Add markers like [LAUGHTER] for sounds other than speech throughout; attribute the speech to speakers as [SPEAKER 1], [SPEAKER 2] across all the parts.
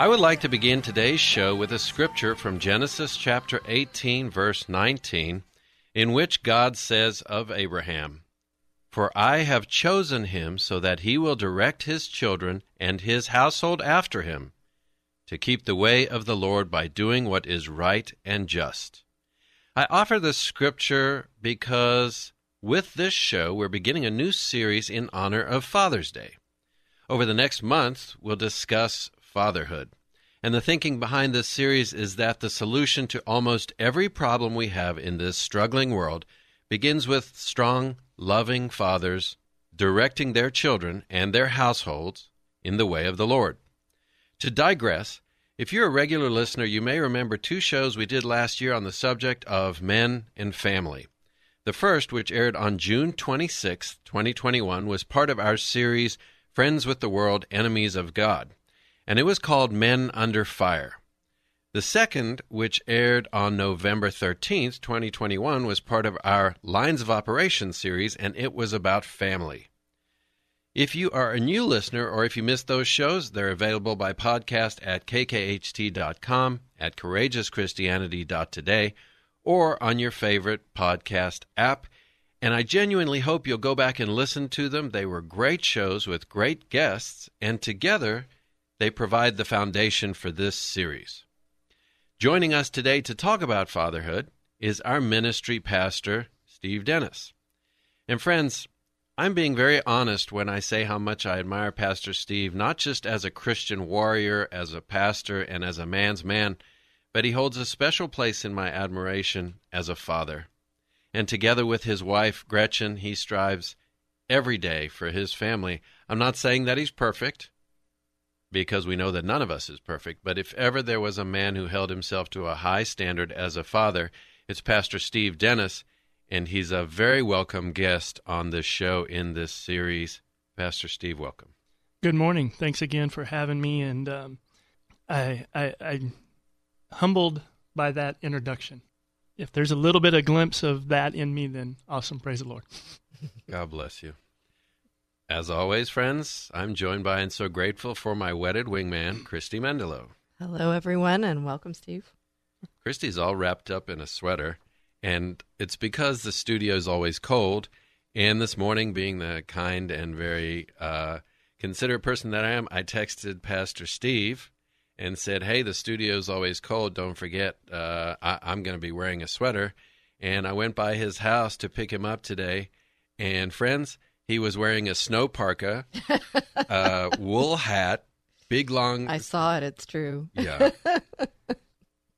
[SPEAKER 1] I would like to begin today's show with a scripture from Genesis chapter 18, verse 19, in which God says of Abraham, For I have chosen him so that he will direct his children and his household after him, to keep the way of the Lord by doing what is right and just. I offer this scripture because with this show, we're beginning a new series in honor of Father's Day. Over the next month, we'll discuss fatherhood. And the thinking behind this series is that the solution to almost every problem we have in this struggling world begins with strong, loving fathers directing their children and their households in the way of the Lord. To digress, if you're a regular listener, you may remember two shows we did last year on the subject of men and family. The first, which aired on June 26, 2021, was part of our series Friends with the World, Enemies of God, and it was called Men Under Fire. The second, which aired on November 13, 2021, was part of our Lines of Operation series, and it was about family. If you are a new listener or if you missed those shows, they're available by podcast at kkht.com, at courageouschristianity.today, or on your favorite podcast app. And I genuinely hope you'll go back and listen to them. They were great shows with great guests, and together they provide the foundation for this series. Joining us today to talk about fatherhood is our ministry pastor, Steve Dennis. And friends, I'm being very honest when I say how much I admire Pastor Steve, not just as a Christian warrior, as a pastor, and as a man's man, but he holds a special place in my admiration as a father. And together with his wife, Gretchen, he strives every day for his family. I'm not saying that he's perfect, because we know that none of us is perfect, but if ever there was a man who held himself to a high standard as a father, it's Pastor Steve Dennis, and he's a very welcome guest on this show in this series. Pastor Steve, welcome.
[SPEAKER 2] Good morning. Thanks again for having me, and um, I, I, I'm humbled by that introduction. If there's a little bit of glimpse of that in me, then awesome. Praise the Lord.
[SPEAKER 1] God bless you. As always, friends, I'm joined by and so grateful for my wedded wingman, Christy Mendelow.
[SPEAKER 3] Hello, everyone, and welcome, Steve.
[SPEAKER 1] Christy's all wrapped up in a sweater, and it's because the studio is always cold. And this morning, being the kind and very uh, considerate person that I am, I texted Pastor Steve and said, "Hey, the studio's always cold. Don't forget, uh, I- I'm going to be wearing a sweater." And I went by his house to pick him up today, and friends, he was wearing a snow parka, uh, [LAUGHS] wool hat, big long.
[SPEAKER 3] I saw it. It's true.
[SPEAKER 1] Yeah.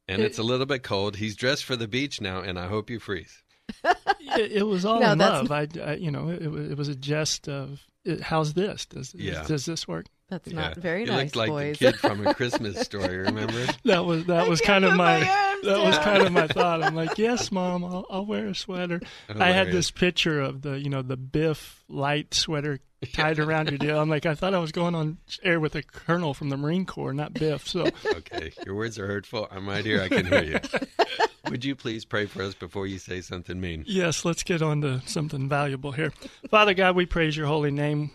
[SPEAKER 1] and it's a little bit cold. He's dressed for the beach now, and I hope you freeze. [LAUGHS]
[SPEAKER 2] it, it was all
[SPEAKER 3] No,
[SPEAKER 2] in
[SPEAKER 3] that's-
[SPEAKER 2] love. I, I- you know, it, wa- it was a jest of, it, how's this? Does
[SPEAKER 1] Yeah.
[SPEAKER 2] does this work?
[SPEAKER 3] That's not very
[SPEAKER 1] you
[SPEAKER 3] nice,
[SPEAKER 1] looked like
[SPEAKER 3] boys.
[SPEAKER 1] the kid from a [LAUGHS] Christmas story. Remember?
[SPEAKER 2] That was that was kind of my,
[SPEAKER 3] my arms
[SPEAKER 2] that was kind of my [LAUGHS] thought. I'm like, yes, mom, I'll, I'll wear a sweater. I had this picture of the you know the Biff light sweater tied around your deal. I'm like, I thought I was going on air with a colonel from the Marine Corps, not Biff. So
[SPEAKER 1] Okay, your words are hurtful. I'm right here. I can hear you. [LAUGHS] Would you please pray for us before you say something mean?
[SPEAKER 2] Yes, let's get on to something valuable here. Father God, we praise your holy name.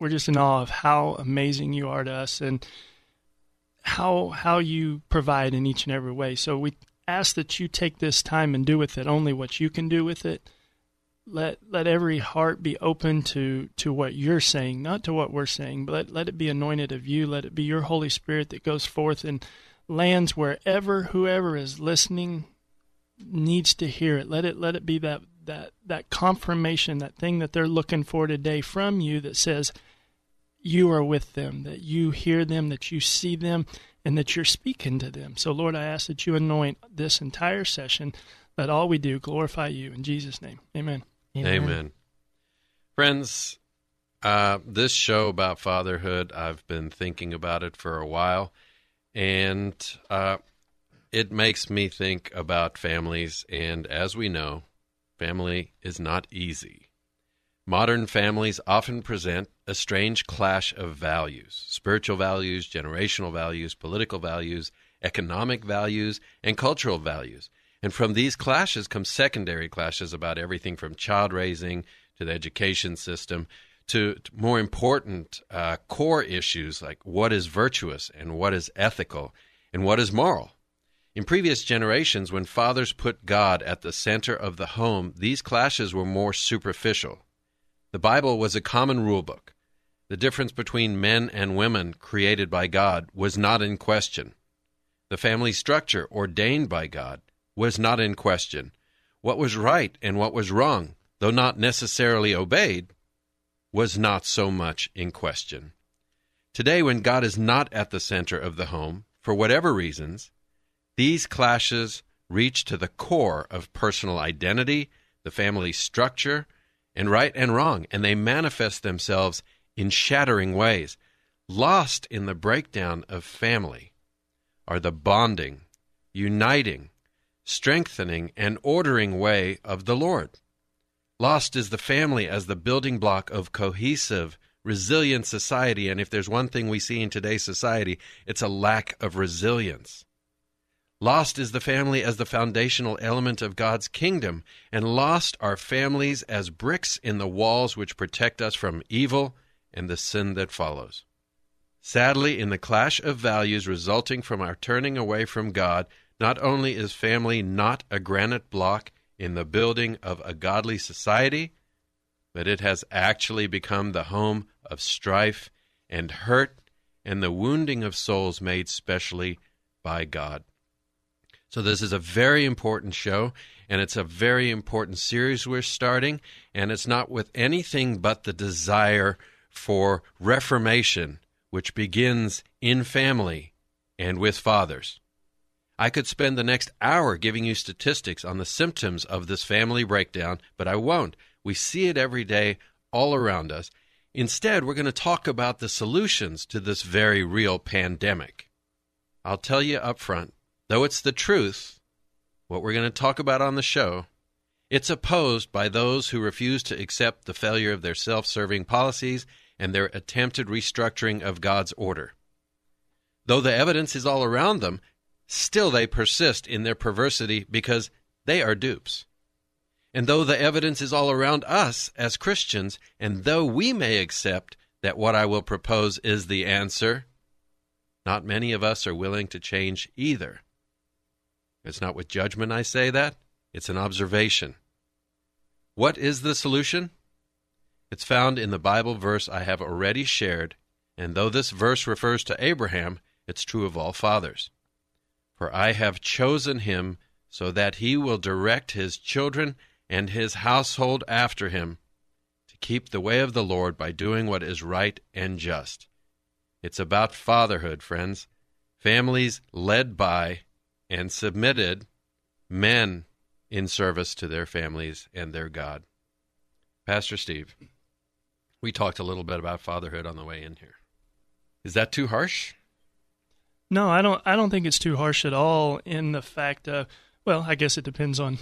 [SPEAKER 2] We're just in awe of how amazing you are to us and how how you provide in each and every way. So we ask that you take this time and do with it only what you can do with it. Let let every heart be open to to what you're saying, not to what we're saying, but let, let it be anointed of you. Let it be your Holy Spirit that goes forth and lands wherever whoever is listening needs to hear it. Let it let it be that that that confirmation, that thing that they're looking for today from you that says you are with them, that you hear them, that you see them, and that you're speaking to them. So Lord, I ask that you anoint this entire session. that all we do glorify you in Jesus' name. Amen.
[SPEAKER 1] Amen. Friends, uh, this show about fatherhood, I've been thinking about it for a while, and uh, it makes me think about families. And as we know, family is not easy. Modern families often present a strange clash of values spiritual values, generational values, political values, economic values, and cultural values. And from these clashes come secondary clashes about everything from child raising to the education system to more important uh, core issues like what is virtuous and what is ethical and what is moral. In previous generations, when fathers put God at the center of the home, these clashes were more superficial. The Bible was a common rule book. The difference between men and women created by God was not in question. The family structure ordained by God was not in question. What was right and what was wrong, though not necessarily obeyed, was not so much in question. Today, when God is not at the center of the home, for whatever reasons, these clashes reach to the core of personal identity, the family structure, and right and wrong, and they manifest themselves in shattering ways. Lost in the breakdown of family are the bonding, uniting, strengthening, and ordering way of the Lord. Lost is the family as the building block of cohesive, resilient society, and if there's one thing we see in today's society, it's a lack of resilience. Lost is the family as the foundational element of God's kingdom, and lost are families as bricks in the walls which protect us from evil and the sin that follows. Sadly, in the clash of values resulting from our turning away from God, not only is family not a granite block in the building of a godly society, but it has actually become the home of strife and hurt and the wounding of souls made specially by God. So, this is a very important show, and it's a very important series we're starting, and it's not with anything but the desire for reformation, which begins in family and with fathers. I could spend the next hour giving you statistics on the symptoms of this family breakdown, but I won't. We see it every day all around us. Instead, we're going to talk about the solutions to this very real pandemic. I'll tell you up front, though it's the truth, what we're going to talk about on the show, it's opposed by those who refuse to accept the failure of their self serving policies and their attempted restructuring of God's order. Though the evidence is all around them, still they persist in their perversity because they are dupes. And though the evidence is all around us as Christians, and though we may accept that what I will propose is the answer, not many of us are willing to change either. It's not with judgment I say that, it's an observation. What is the solution? It's found in the Bible verse I have already shared, and though this verse refers to Abraham, it's true of all fathers. For I have chosen him so that he will direct his children and his household after him to keep the way of the Lord by doing what is right and just. It's about fatherhood, friends. Families led by and submitted men in service to their families and their God. Pastor Steve, we talked a little bit about fatherhood on the way in here. Is that too harsh?
[SPEAKER 2] No, I don't. I don't think it's too harsh at all. In the fact of, well, I guess it depends on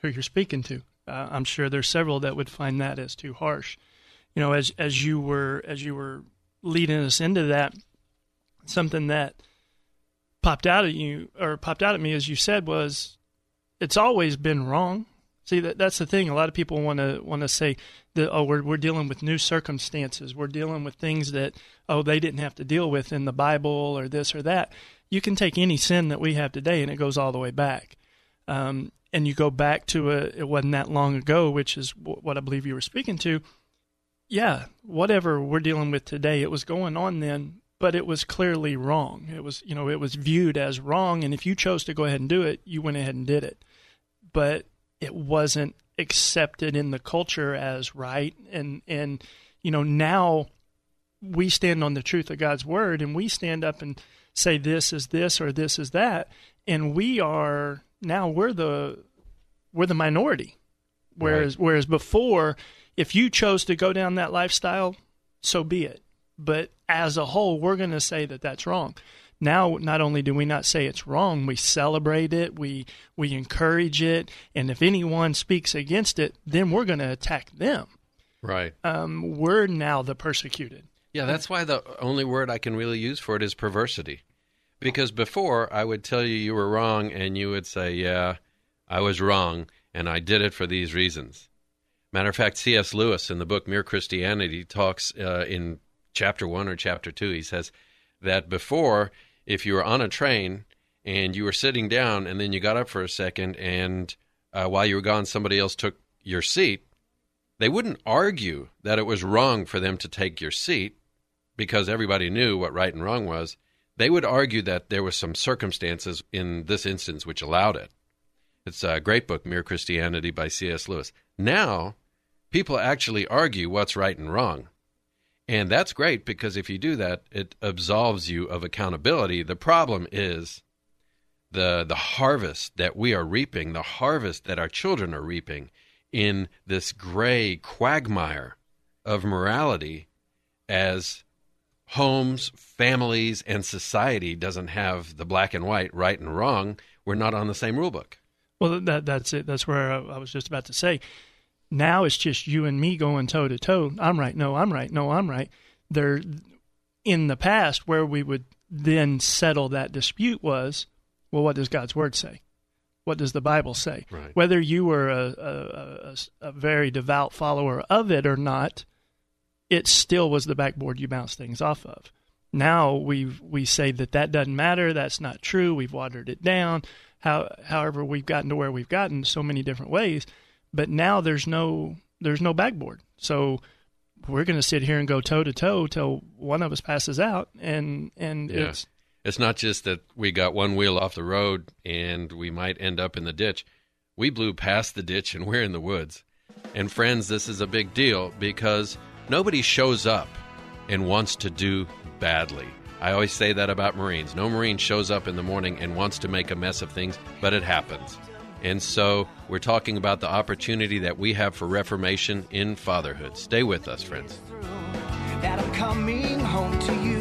[SPEAKER 2] who you're speaking to. Uh, I'm sure there's several that would find that as too harsh. You know, as as you were as you were leading us into that, something that popped out at you or popped out at me as you said was, it's always been wrong. See that that's the thing. A lot of people want to want to say that oh we're we're dealing with new circumstances. We're dealing with things that oh they didn't have to deal with in the Bible or this or that. You can take any sin that we have today and it goes all the way back. Um, and you go back to a it wasn't that long ago, which is w- what I believe you were speaking to. Yeah, whatever we're dealing with today, it was going on then, but it was clearly wrong. It was you know it was viewed as wrong, and if you chose to go ahead and do it, you went ahead and did it. But it wasn't accepted in the culture as right. And and you know now we stand on the truth of God's word and we stand up and say this is this or this is that. And we are now we're the we're the minority. Whereas
[SPEAKER 1] Right.
[SPEAKER 2] whereas before if you chose to go down that lifestyle so be it. But as a whole we're going to say that that's wrong now not only do we not say it's wrong we celebrate it we we encourage it and if anyone speaks against it then we're going to attack them
[SPEAKER 1] Right.
[SPEAKER 2] um, we're now the persecuted
[SPEAKER 1] Yeah, that's why the only word I can really use for it is perversity. Because before I would tell you you were wrong and you would say, "Yeah, I was wrong and I did it for these reasons." Matter of fact, C.S. Lewis in the book Mere Christianity talks uh, in chapter 1 or chapter 2, he says that before if you were on a train and you were sitting down and then you got up for a second and uh, while you were gone somebody else took your seat, they wouldn't argue that it was wrong for them to take your seat because everybody knew what right and wrong was. They would argue that there was some circumstances in this instance which allowed it. It's a great book, Mere Christianity by C.S. Lewis. Now, people actually argue what's right and wrong. And that's great because if you do that, it absolves you of accountability. The problem is the the harvest that we are reaping, the harvest that our children are reaping in this gray quagmire of morality as homes, families, and society doesn't have the black and white, right and wrong. We're not on the same rule book.
[SPEAKER 2] Well, that that's it. That's where I, was just about to say. Now it's just you and me going toe to toe. I'm right. No, I'm right. No, I'm right. There, in the past, where we would then settle that dispute was, well, what does God's word say? What does the Bible say?
[SPEAKER 1] Right.
[SPEAKER 2] Whether you were a, a, a, a very devout follower of it or not, it still was the backboard you bounce things off of. Now we we say that that doesn't matter. That's not true. We've watered it down. How, however, we've gotten to where we've gotten so many different ways, but now there's no there's no backboard. So we're going to sit here and go toe to toe till one of us passes out, and and
[SPEAKER 1] Yeah.
[SPEAKER 2] it's
[SPEAKER 1] It's not just that we got one wheel off the road and we might end up in the ditch. We blew past the ditch and we're in the woods. And friends, this is a big deal because nobody shows up and wants to do badly. I always say that about Marines. No Marine shows up in the morning and wants to make a mess of things, but it happens. And so we're talking about the opportunity that we have for reformation in fatherhood. Stay with us, friends.
[SPEAKER 4] that I'm coming home to you.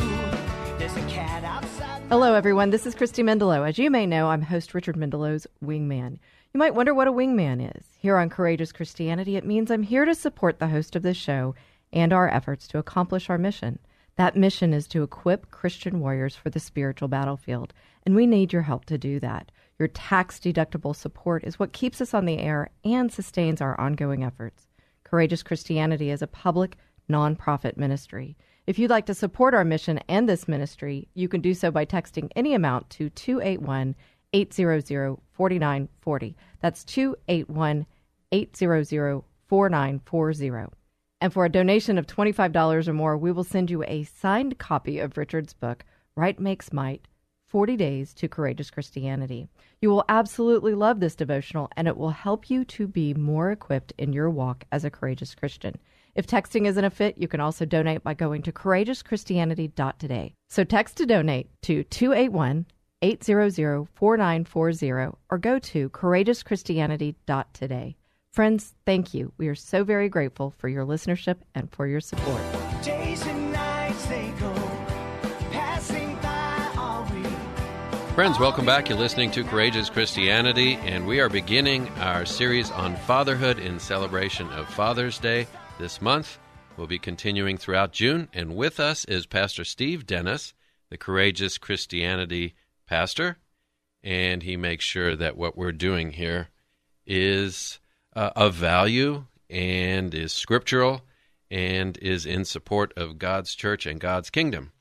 [SPEAKER 4] There's a cat outside.
[SPEAKER 3] Hello, everyone. This is Christy Mendelow. As you may know, I'm host Richard Mendelow's Wingman. You might wonder what a wingman is. Here on Courageous Christianity, it means I'm here to support the host of this show and our efforts to accomplish our mission. That mission is to equip Christian warriors for the spiritual battlefield, and we need your help to do that. Your tax deductible support is what keeps us on the air and sustains our ongoing efforts. Courageous Christianity is a public, nonprofit ministry. If you'd like to support our mission and this ministry, you can do so by texting any amount to 281 800 4940. That's 281 800 4940. And for a donation of $25 or more, we will send you a signed copy of Richard's book, Right Makes Might 40 Days to Courageous Christianity. You will absolutely love this devotional, and it will help you to be more equipped in your walk as a courageous Christian. If texting isn't a fit, you can also donate by going to courageouschristianity.today. So text to donate to 281 800-4940 or go to courageouschristianity.today. Friends, thank you. We are so very grateful for your listenership and for your support.
[SPEAKER 4] Days
[SPEAKER 1] Friends, welcome back. You're listening to Courageous Christianity, and we are beginning our series on fatherhood in celebration of Father's Day this month. We'll be continuing throughout June, and with us is Pastor Steve Dennis, the Courageous Christianity pastor, and he makes sure that what we're doing here is uh, of value and is scriptural and is in support of God's church and God's kingdom.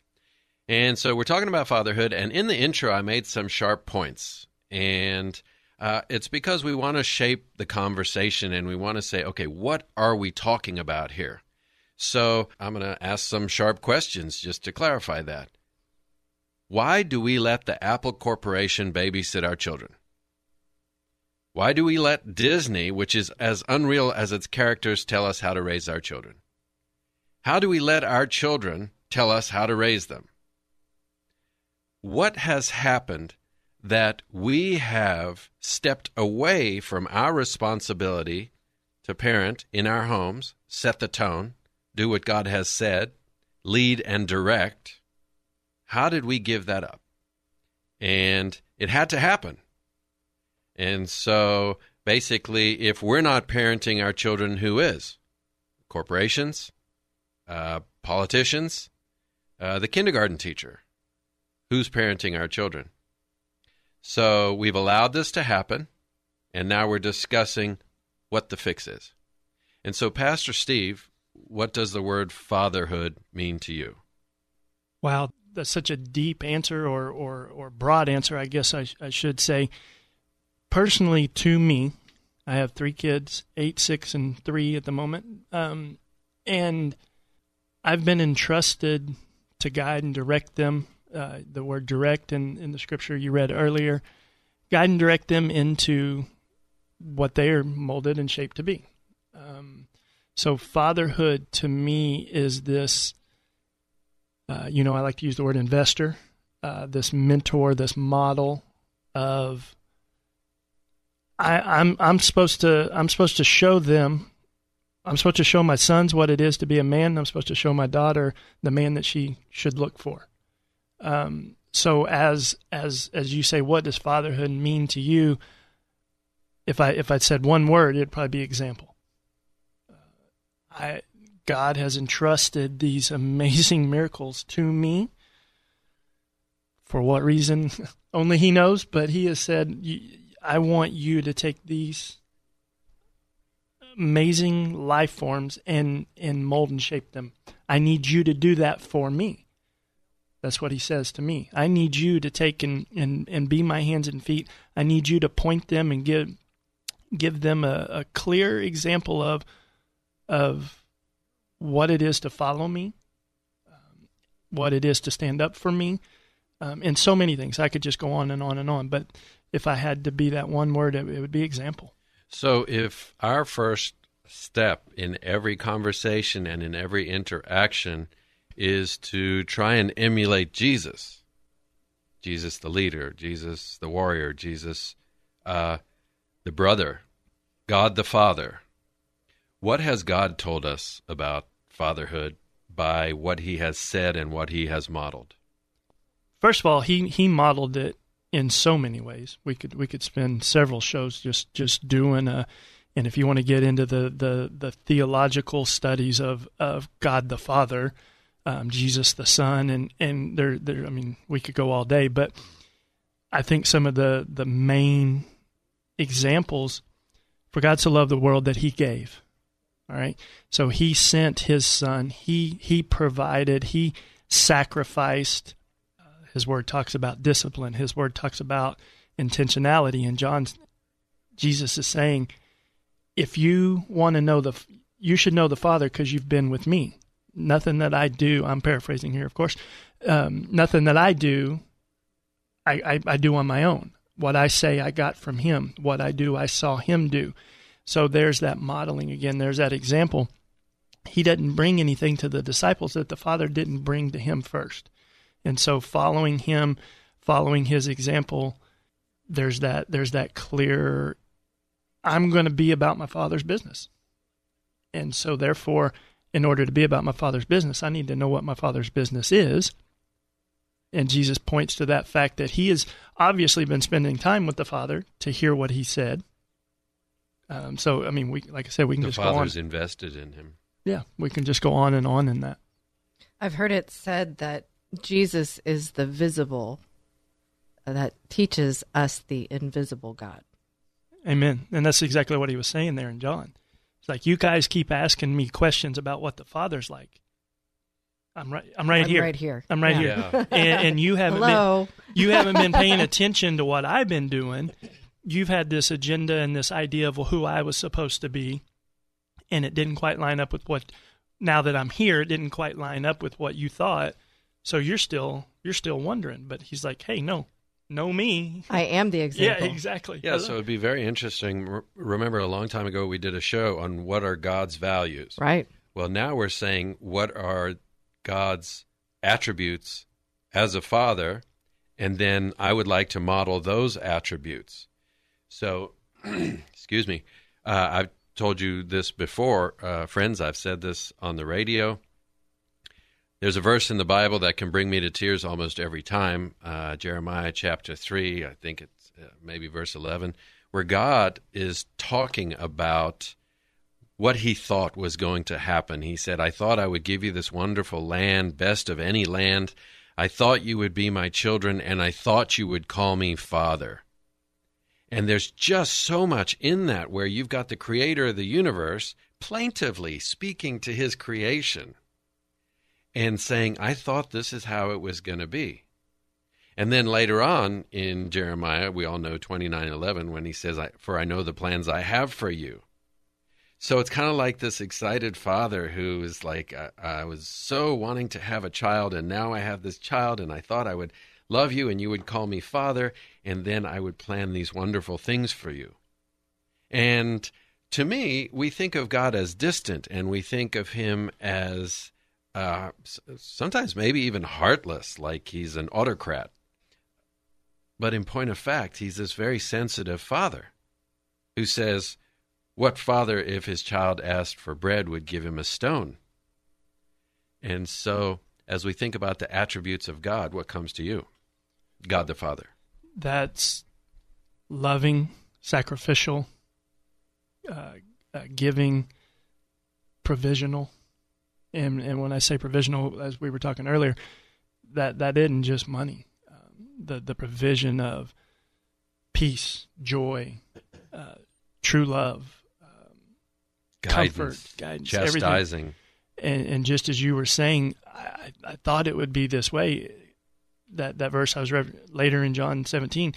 [SPEAKER 1] And so we're talking about fatherhood, and in the intro, I made some sharp points. And uh, it's because we want to shape the conversation and we want to say, okay, what are we talking about here? So I'm going to ask some sharp questions just to clarify that. Why do we let the Apple Corporation babysit our children? Why do we let Disney, which is as unreal as its characters, tell us how to raise our children? How do we let our children tell us how to raise them? What has happened that we have stepped away from our responsibility to parent in our homes, set the tone, do what God has said, lead and direct? How did we give that up? And it had to happen. And so basically, if we're not parenting our children, who is? Corporations, uh, politicians, uh, the kindergarten teacher. Who's parenting our children? So we've allowed this to happen, and now we're discussing what the fix is. And so, Pastor Steve, what does the word fatherhood mean to you?
[SPEAKER 2] Wow, that's such a deep answer or, or, or broad answer, I guess I, I should say. Personally, to me, I have three kids, eight, six, and three at the moment. Um, and I've been entrusted to guide and direct them. Uh, the word direct in, in the scripture you read earlier, guide and direct them into what they are molded and shaped to be. Um, so, fatherhood to me is this uh, you know, I like to use the word investor, uh, this mentor, this model of I, I'm I'm supposed to I'm supposed to show them I'm supposed to show my sons what it is to be a man. I'm supposed to show my daughter the man that she should look for. Um, so as as as you say, what does fatherhood mean to you? If I if I said one word, it'd probably be example. Uh, I God has entrusted these amazing [LAUGHS] miracles to me. For what reason? [LAUGHS] Only He knows, but He has said, I want you to take these amazing life forms and, and mold and shape them. I need you to do that for me. That's what he says to me. I need you to take and, and, and be my hands and feet. I need you to point them and give give them a, a clear example of of what it is to follow me, um, what it is to stand up for me, um, and so many things. I could just go on and on and on. But if I had to be that one word, it, it would be example.
[SPEAKER 1] So if our first step in every conversation and in every interaction is to try and emulate Jesus, Jesus the leader, Jesus the warrior, Jesus uh, the brother, God the Father, what has God told us about fatherhood by what he has said and what he has modeled?
[SPEAKER 2] First of all, he he modeled it in so many ways. We could we could spend several shows just just doing a and if you want to get into the the, the theological studies of, of God the Father, um, Jesus the Son, and and there there I mean we could go all day, but I think some of the the main examples for God to love the world that He gave all right. So he sent his son. He he provided. He sacrificed. Uh, his word talks about discipline. His word talks about intentionality. And John, Jesus is saying, if you want to know the, you should know the Father because you've been with me. Nothing that I do. I'm paraphrasing here, of course. Um, nothing that I do, I, I, I do on my own. What I say, I got from Him. What I do, I saw Him do. So there's that modeling again. There's that example. He didn't bring anything to the disciples that the Father didn't bring to him first. And so following him, following his example, there's that there's that clear I'm going to be about my father's business. And so therefore, in order to be about my father's business, I need to know what my father's business is. And Jesus points to that fact that he has obviously been spending time with the Father to hear what he said. Um, so, I mean, we like I said, we can
[SPEAKER 1] The
[SPEAKER 2] just go on.
[SPEAKER 1] Father's invested in him.
[SPEAKER 2] Yeah, we can just go on and on in that.
[SPEAKER 3] I've heard it said that Jesus is the visible that teaches us the invisible God.
[SPEAKER 2] Amen. And that's exactly what he was saying there in John. It's like you guys keep asking me questions about what the Father's like. I'm right. I'm right
[SPEAKER 3] I'm
[SPEAKER 2] here.
[SPEAKER 3] right here.
[SPEAKER 2] I'm right
[SPEAKER 3] Yeah.
[SPEAKER 2] here. And, and you [LAUGHS] haven't
[SPEAKER 3] Hello.
[SPEAKER 2] been you haven't been paying [LAUGHS] attention to what I've been doing. You've had this agenda and this idea of who I was supposed to be, and it didn't quite line up with what. Now that I'm here, it didn't quite line up with what you thought. So you're still you're still wondering. But he's like, hey, no, know me.
[SPEAKER 3] I am the [LAUGHS] example.
[SPEAKER 2] Yeah, exactly.
[SPEAKER 1] Yeah, so it'd be very interesting. R- Remember, a long time ago, we did a show on what are God's values.
[SPEAKER 3] Right.
[SPEAKER 1] Well, now we're saying what are God's attributes as a father, and then I would like to model those attributes. So, [CLEARS THROAT] excuse me, uh, I've told you this before, uh, friends. I've said this on the radio. There's a verse in the Bible that can bring me to tears almost every time. Uh, Jeremiah chapter 3, I think it's uh, maybe verse 11, where God is talking about what he thought was going to happen. He said, I thought I would give you this wonderful land, best of any land. I thought you would be my children, and I thought you would call me Father. And there's just so much in that where you've got the creator of the universe plaintively speaking to his creation and saying, I thought this is how it was going to be. And then later on in Jeremiah, we all know 29:11 when he says, "For I know the plans I have for you." So it's kind of like this excited father who is like, I, I was so wanting to have a child, and now I have this child, and I thought I would love you, and you would call me father, and then I would plan these wonderful things for you. And to me, we think of God as distant, and we think of him as uh, sometimes maybe even heartless, like he's an autocrat. But in point of fact, he's this very sensitive father who says, What father, if his child asked for bread, would give him a stone? And so, as we think about the attributes of God, what comes to you? God the Father.
[SPEAKER 2] that's loving, sacrificial, uh, uh, giving, provisional, and and when I say provisional, as we were talking earlier, that that isn't just money. Um, the the provision of peace, joy, uh, true love,
[SPEAKER 1] Guidance,
[SPEAKER 2] comfort, guidance, everything.
[SPEAKER 1] chastising.
[SPEAKER 2] And, and just as you were saying, I, I thought it would be this way. That that verse I was read later in John 17,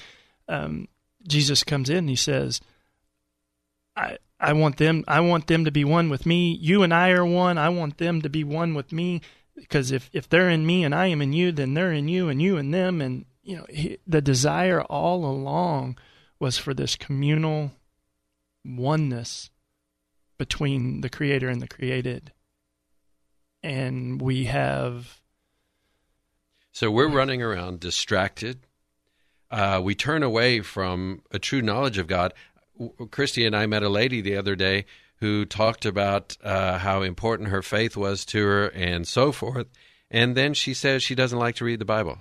[SPEAKER 2] um, Jesus comes in and he says, "I I want them I want them to be one with me. You and I are one. I want them to be one with me because if if they're in me and I am in you, then they're in you and you in them. And you know he, the desire all along was for this communal oneness between the creator and the created and we have
[SPEAKER 1] So we're running around distracted. Uh, we turn away from a true knowledge of God. Christy and I met a lady the other day who talked about uh, how important her faith was to her and so forth. And then she says she doesn't like to read the Bible.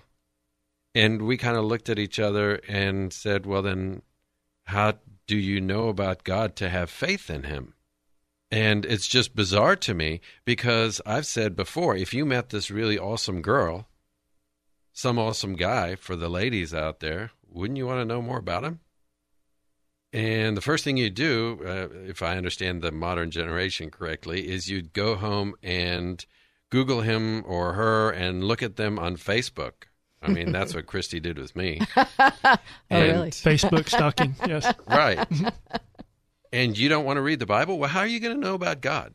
[SPEAKER 1] And we kind of looked at each other and said, well, then how do you know about God to have faith in Him? And it's just bizarre to me because I've said before if you met this really awesome girl, some awesome guy for the ladies out there, wouldn't you want to know more about him? And the first thing you do, uh, if I understand the modern generation correctly, is you'd go home and Google him or her and look at them on Facebook. I mean, that's what Christy did with me. [LAUGHS]
[SPEAKER 3] Oh,
[SPEAKER 1] And-
[SPEAKER 3] really? [LAUGHS]
[SPEAKER 2] Facebook stalking. Yes.
[SPEAKER 1] Right. [LAUGHS] and you don't want to read the Bible? Well, how are you going to know about God?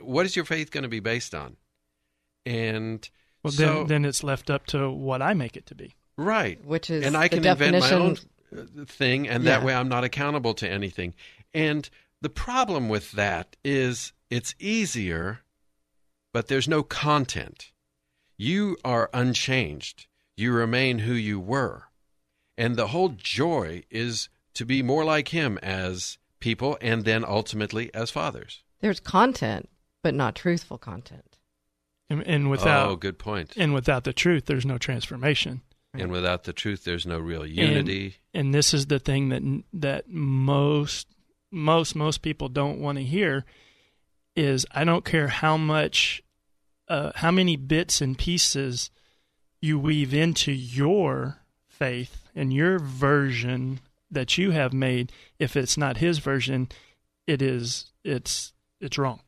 [SPEAKER 1] What is your faith going to be based on? And
[SPEAKER 2] Well,
[SPEAKER 1] so,
[SPEAKER 2] then, then it's left up to what I make it to be.
[SPEAKER 1] right.
[SPEAKER 3] Which is
[SPEAKER 1] and I
[SPEAKER 3] the
[SPEAKER 1] can invent my own thing, and that
[SPEAKER 3] Yeah.
[SPEAKER 1] way I'm not accountable to anything. And the problem with that is it's easier, but there's no content. You are unchanged. you remain who you were. And the whole joy is to be more like him as people and then ultimately as fathers.
[SPEAKER 3] There's content, but not truthful content.
[SPEAKER 2] And, and without
[SPEAKER 1] oh, good point.
[SPEAKER 2] and without the truth, there's no transformation.
[SPEAKER 1] And without the truth, there's no real unity.
[SPEAKER 2] And, and this is the thing that that most most most people don't want to hear is I don't care how much uh, how many bits and pieces you weave into your faith and your version that you have made if it's not his version it is it's it's wrong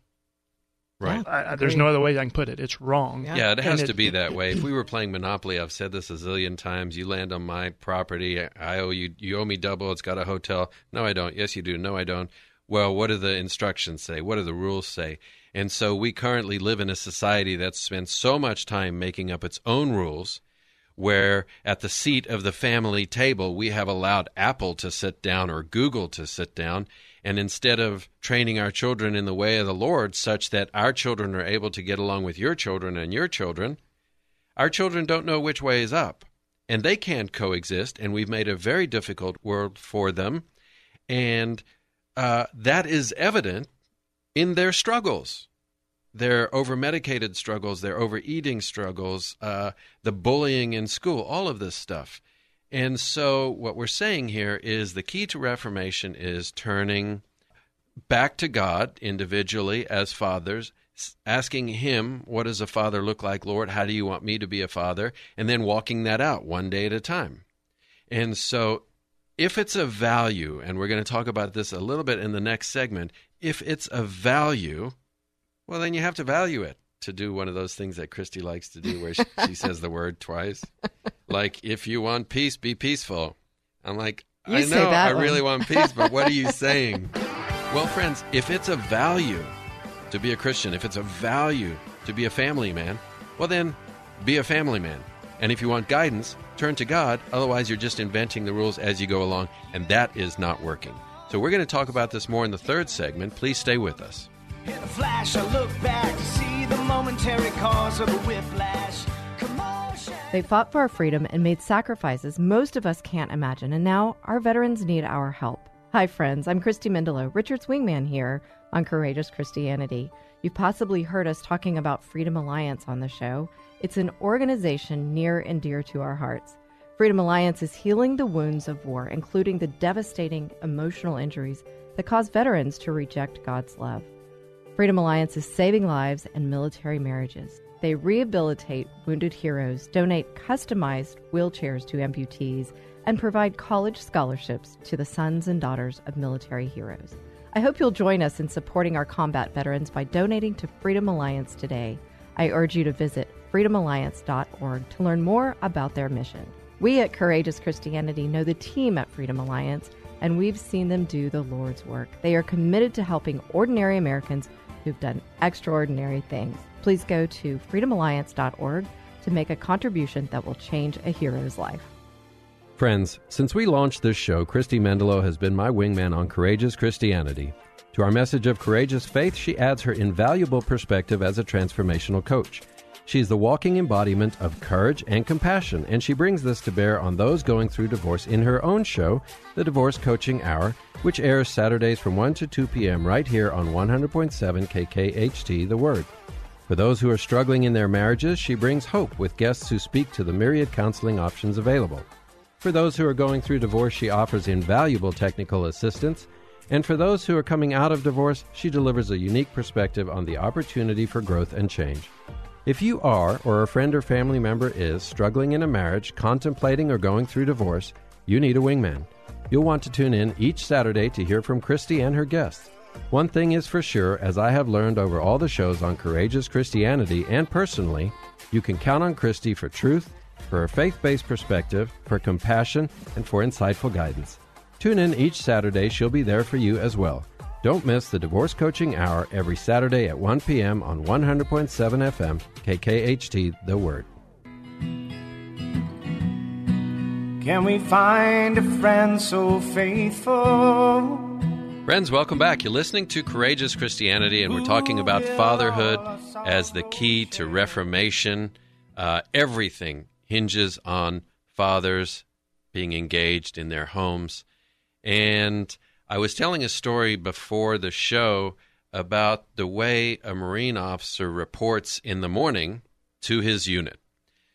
[SPEAKER 1] Right.
[SPEAKER 2] I, I, there's no other way I can put it. It's wrong.
[SPEAKER 1] Yeah, it has
[SPEAKER 2] And
[SPEAKER 1] to be that way. If we [CLEARS THROAT] were playing Monopoly, I've said this a zillion times. You land on my property, I owe you. You owe me double. It's got a hotel. No, I don't. Yes, you do. No, I don't. Well, what do the instructions say? What do the rules say? And so we currently live in a society that spends so much time making up its own rules, where at the seat of the family table we have allowed Apple to sit down or Google to sit down. And instead of training our children in the way of the Lord, such that our children are able to get along with your children and your children, our children don't know which way is up. And they can't coexist. And we've made a very difficult world for them. And uh, that is evident in their struggles their over medicated struggles, their overeating struggles, uh, the bullying in school, all of this stuff. And so, what we're saying here is the key to Reformation is turning back to God individually as fathers, asking Him, What does a father look like, Lord? How do you want me to be a father? And then walking that out one day at a time. And so, if it's a value, and we're going to talk about this a little bit in the next segment, if it's a value, well, then you have to value it to do one of those things that Christy likes to do where she, she says the word twice. Like, if you want peace, be peaceful. I'm like,
[SPEAKER 3] You
[SPEAKER 1] I know, I
[SPEAKER 3] one.
[SPEAKER 1] really want peace, but what are you [LAUGHS] saying? Well, friends, if it's a value to be a Christian, if it's a value to be a family man, well, then be a family man. And if you want guidance, turn to God. Otherwise, you're just inventing the rules as you go along, and that is not working. So, we're going to talk about this more in the third segment. Please stay with us.
[SPEAKER 4] In a flash, I look back to see the momentary cause of the whiplash. Commotion.
[SPEAKER 3] They fought for our freedom and made sacrifices most of us can't imagine, and now our veterans need our help. Hi, friends. I'm Christy Mendelow, Richard's wingman here on Courageous Christianity. You've possibly heard us talking about Freedom Alliance on the show. It's an organization near and dear to our hearts. Freedom Alliance is healing the wounds of war, including the devastating emotional injuries that cause veterans to reject God's love. Freedom Alliance is saving lives and military marriages. They rehabilitate wounded heroes, donate customized wheelchairs to amputees, and provide college scholarships to the sons and daughters of military heroes. I hope you'll join us in supporting our combat veterans by donating to Freedom Alliance today. I urge you to visit freedomalliance.org to learn more about their mission. We at Courageous Christianity know the team at Freedom Alliance, and we've seen them do the Lord's work. They are committed to helping ordinary Americans who've done extraordinary things. Please go to freedomalliance.org to make a contribution that will change a hero's life.
[SPEAKER 1] Friends, since we launched this show, Christy Mendelow has been my wingman on Courageous Christianity. To our message of courageous faith, she adds her invaluable perspective as a transformational coach. She is the walking embodiment of courage and compassion, and she brings this to bear on those going through divorce in her own show, The Divorce Coaching Hour, which airs Saturdays from 1 to 2 p.m. right here on 100.7 KKHT The Word. For those who are struggling in their marriages, she brings hope with guests who speak to the myriad counseling options available. For those who are going through divorce, she offers invaluable technical assistance. And for those who are coming out of divorce, she delivers a unique perspective on the opportunity for growth and change. If you are, or a friend or family member is, struggling in a marriage, contemplating or going through divorce, you need a wingman. You'll want to tune in each Saturday to hear from Christy and her guests. One thing is for sure, as I have learned over all the shows on Courageous Christianity and personally, you can count on Christy for truth, for a faith based perspective, for compassion, and for insightful guidance. Tune in each Saturday, she'll be there for you as well. Don't miss the Divorce Coaching Hour every Saturday at 1 p.m. on 100.7 FM, KKHT The Word.
[SPEAKER 4] Can we find a friend so faithful?
[SPEAKER 1] Friends, welcome back. You're listening to Courageous Christianity, and we're talking about fatherhood as the key to reformation. Uh, everything hinges on fathers being engaged in their homes. And I was telling a story before the show about the way a Marine officer reports in the morning to his unit.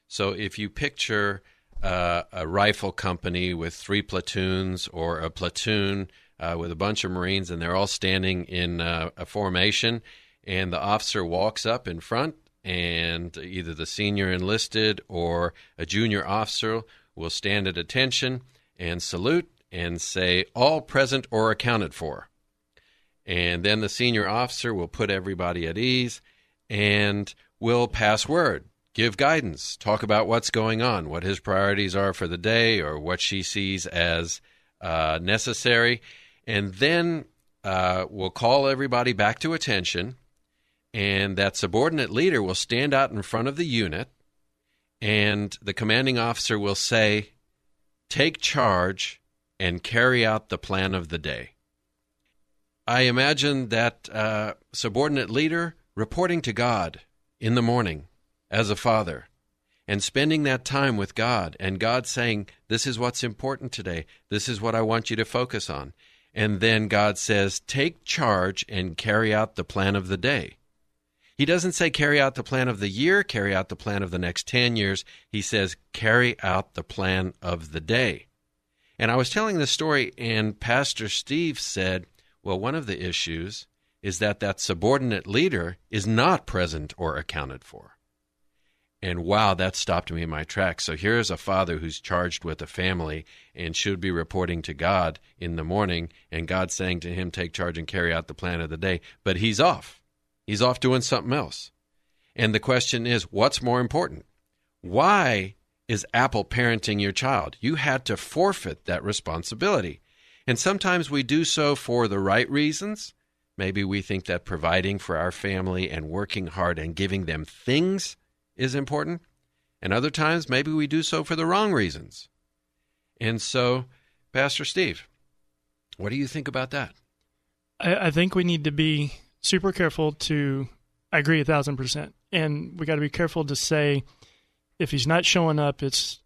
[SPEAKER 1] So if you picture uh, a rifle company with three platoons or a platoon uh, with a bunch of Marines and they're all standing in uh, a formation, and the officer walks up in front, and either the senior enlisted or a junior officer will stand at attention and salute and say, All present or accounted for. And then the senior officer will put everybody at ease and will pass word, give guidance, talk about what's going on, what his priorities are for the day, or what she sees as uh, necessary. And then uh, we'll call everybody back to attention. And that subordinate leader will stand out in front of the unit, and the commanding officer will say, Take charge and carry out the plan of the day. I imagine that uh, subordinate leader reporting to God in the morning as a father and spending that time with God and God saying, This is what's important today. This is what I want you to focus on. And then God says, Take charge and carry out the plan of the day. He doesn't say carry out the plan of the year, carry out the plan of the next 10 years. He says carry out the plan of the day. And I was telling this story, and Pastor Steve said, Well, one of the issues is that that subordinate leader is not present or accounted for. And wow, that stopped me in my tracks. So here's a father who's charged with a family and should be reporting to God in the morning, and God saying to him, Take charge and carry out the plan of the day. But he's off. He's off doing something else. And the question is, what's more important? Why is Apple parenting your child. You had to forfeit that responsibility. And sometimes we do so for the right reasons. Maybe we think that providing for our family and working hard and giving them things is important. And other times, maybe we do so for the wrong reasons. And so, Pastor Steve, what do you think about that?
[SPEAKER 2] I, I think we need to be super careful to, I agree a thousand percent. And we got to be careful to say, if he's not showing up, it's